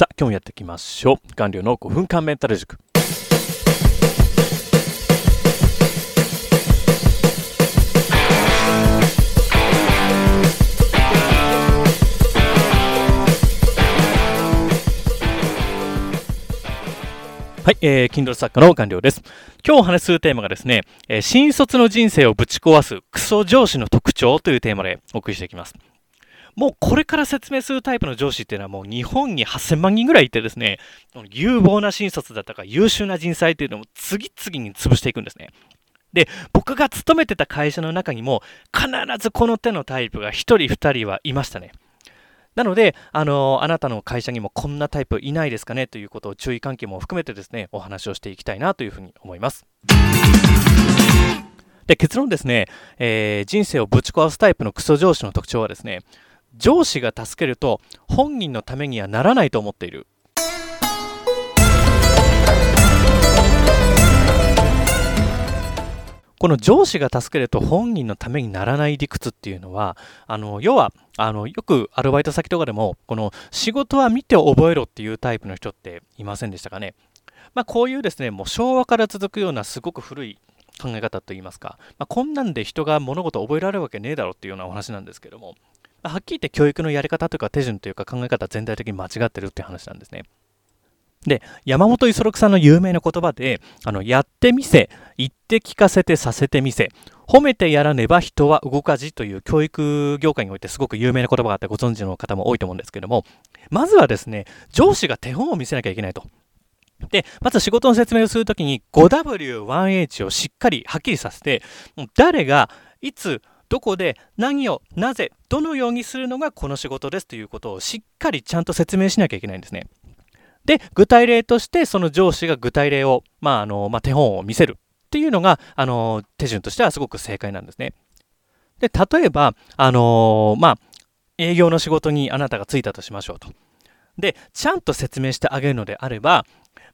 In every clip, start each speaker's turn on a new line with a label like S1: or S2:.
S1: さあ、今日もやっていきましょう。官僚の5分間メンタル塾。はい、えー、Kindle 作家の官僚です。今日お話しするテーマがですね、えー、新卒の人生をぶち壊すクソ上司の特徴というテーマでお送りしていきます。もうこれから説明するタイプの上司っていうのはもう日本に8000万人ぐらいいてですね、有望な新卒だったか優秀な人材というのも次々に潰していくんですね。で、僕が勤めてた会社の中にも必ずこの手のタイプが1人2人はいましたね。なので、あのあなたの会社にもこんなタイプいないですかねということを注意喚起も含めてですね、お話をしていきたいなというふうに思います。で、結論ですね、えー、人生をぶち壊すタイプのクソ上司の特徴はですね、上司が助けると本人のためにはならないと思っている。この上司が助けると本人のためにならない理屈っていうのは、あの要はあのよくアルバイト先とかでも、この仕事は見て覚えろっていうタイプの人っていませんでしたかね。まあ、こういうですね、もう昭和から続くようなすごく古い考え方といいますか、まあ、こんなんで人が物事を覚えられるわけねえだろうっていうようなお話なんですけども、はっきり言って教育のやり方というか手順というか考え方全体的に間違ってるって話なんですね。で、山本五十六さんの有名な言葉で、あの、やってみせ、言って聞かせてさせてみせ、褒めてやらねば人は動かじという教育業界においてすごく有名な言葉があってご存知の方も多いと思うんですけども、まずはですね、上司が手本を見せなきゃいけないと。で、まず仕事の説明をするときに 5W1H をしっかりはっきりさせて、誰がいつどこで何をなぜどのようにするのがこの仕事ですということをしっかりちゃんと説明しなきゃいけないんですね。で、具体例としてその上司が具体例を、まああのまあ、手本を見せるっていうのがあの手順としてはすごく正解なんですね。で、例えば、あのまあ、営業の仕事にあなたがついたとしましょうと。で、ちゃんと説明してあげるのであれば、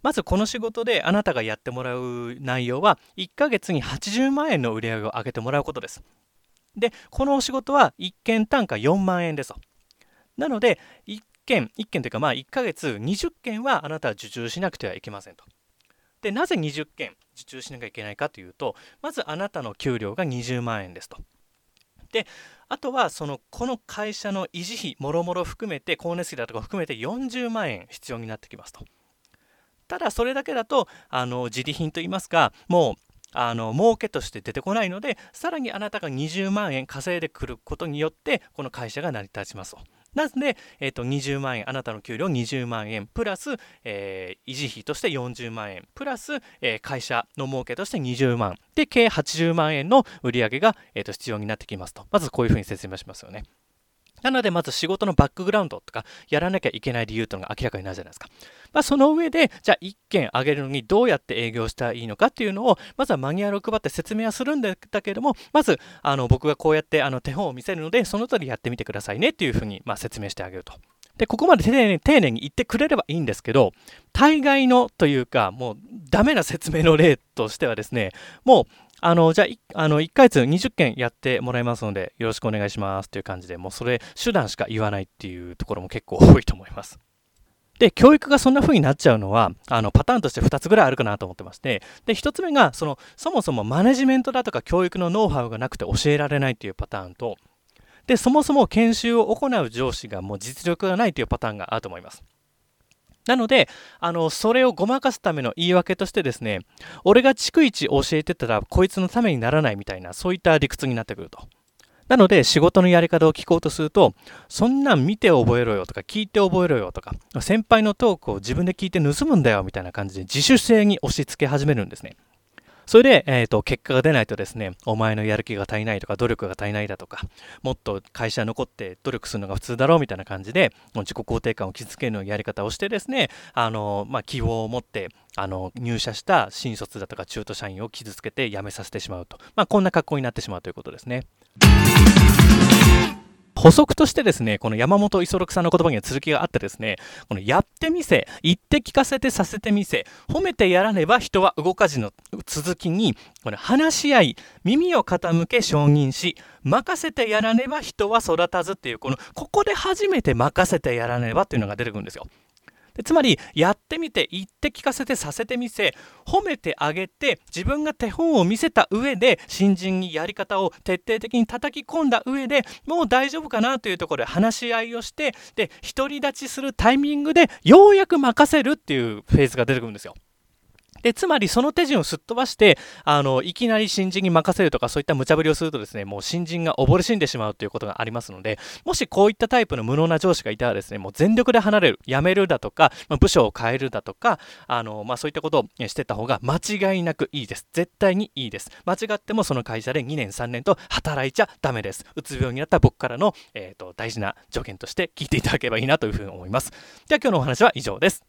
S1: まずこの仕事であなたがやってもらう内容は1ヶ月に80万円の売り上げを上げてもらうことです。で、このお仕事は1件単価4万円ですと。なので、1件、1件というか、まあ1ヶ月20件はあなたは受注しなくてはいけませんと。で、なぜ20件受注しなきゃいけないかというと、まずあなたの給料が20万円ですと。で、あとはそのこの会社の維持費もろもろ含めて光熱費だとか含めて40万円必要になってきますと。ただそれだけだとあの自利品といいますかもうあの儲けとして出てこないのでさらにあなたが20万円稼いでくることによってこの会社が成り立ちますと。なので、えー、と20万円あなたの給料20万円プラス、えー、維持費として40万円プラス、えー、会社の儲けとして20万で計80万円の売り上げが、えー、と必要になってきますとまずこういうふうに説明しますよね。なので、まず仕事のバックグラウンドとか、やらなきゃいけない理由というのが明らかになるじゃないですか。まあ、その上で、じゃあ1件あげるのにどうやって営業したらいいのかっていうのを、まずはマニュアルを配って説明はするんだけども、まず、あの僕がこうやってあの手本を見せるので、その通りやってみてくださいねっていうふうに、まあ、説明してあげると。で、ここまで丁寧に丁寧に言ってくれればいいんですけど、大概のというか、もうダメな説明の例としてはですね、もうあの、じゃあ、あの、1ヶ月20件やってもらいますので、よろしくお願いしますっていう感じで、もうそれ、手段しか言わないっていうところも結構多いと思います。で、教育がそんな風になっちゃうのは、あの、パターンとして2つぐらいあるかなと思ってまして、で、1つ目が、その、そもそもマネジメントだとか教育のノウハウがなくて教えられないっていうパターンと、で、そもそも研修を行う上司がもう実力がないというパターンがあると思います。なので、あの、それをごまかすための言い訳としてですね、俺が逐一教えてたらこいつのためにならないみたいな、そういった理屈になってくると。なので、仕事のやり方を聞こうとすると、そんなん見て覚えろよとか、聞いて覚えろよとか、先輩のトークを自分で聞いて盗むんだよみたいな感じで自主性に押し付け始めるんですね。それで、えーと、結果が出ないとですね、お前のやる気が足りないとか、努力が足りないだとか、もっと会社に残って努力するのが普通だろうみたいな感じで、もう自己肯定感を築けるようなやり方をしてですね、あの、まあ、希望を持って、あの、入社した新卒だとか中途社員を傷つけて辞めさせてしまうと。まあ、こんな格好になってしまうということですね。補足としてですね、この山本五十六さんの言葉には続きがあってですね、このやってみせ、言って聞かせてさせてみせ、褒めてやらねば人は動かずの続きに、この話し合い、耳を傾け承認し、任せてやらねば人は育たずっていう、この、ここで初めて任せてやらねばっていうのが出てくるんですよ。でつまりやってみて言って聞かせてさせてみせ褒めてあげて自分が手本を見せた上で新人にやり方を徹底的に叩き込んだ上でもう大丈夫かなというところで話し合いをしてで独り立ちするタイミングでようやく任せるっていうフェーズが出てくるんですよ。でつまりその手順をすっ飛ばしてあのいきなり新人に任せるとかそういった無茶ぶりをするとですねもう新人が溺れ死んでしまうということがありますのでもしこういったタイプの無能な上司がいたらですねもう全力で離れる辞めるだとか、まあ、部署を変えるだとかあの、まあ、そういったことをしてた方が間違いなくいいです。絶対にいいです。間違ってもその会社で2年3年と働いちゃダメです。うつ病になった僕からの、えーと、大事な条件として聞いていただければいいなというふうに思います。では今日のお話は以上です。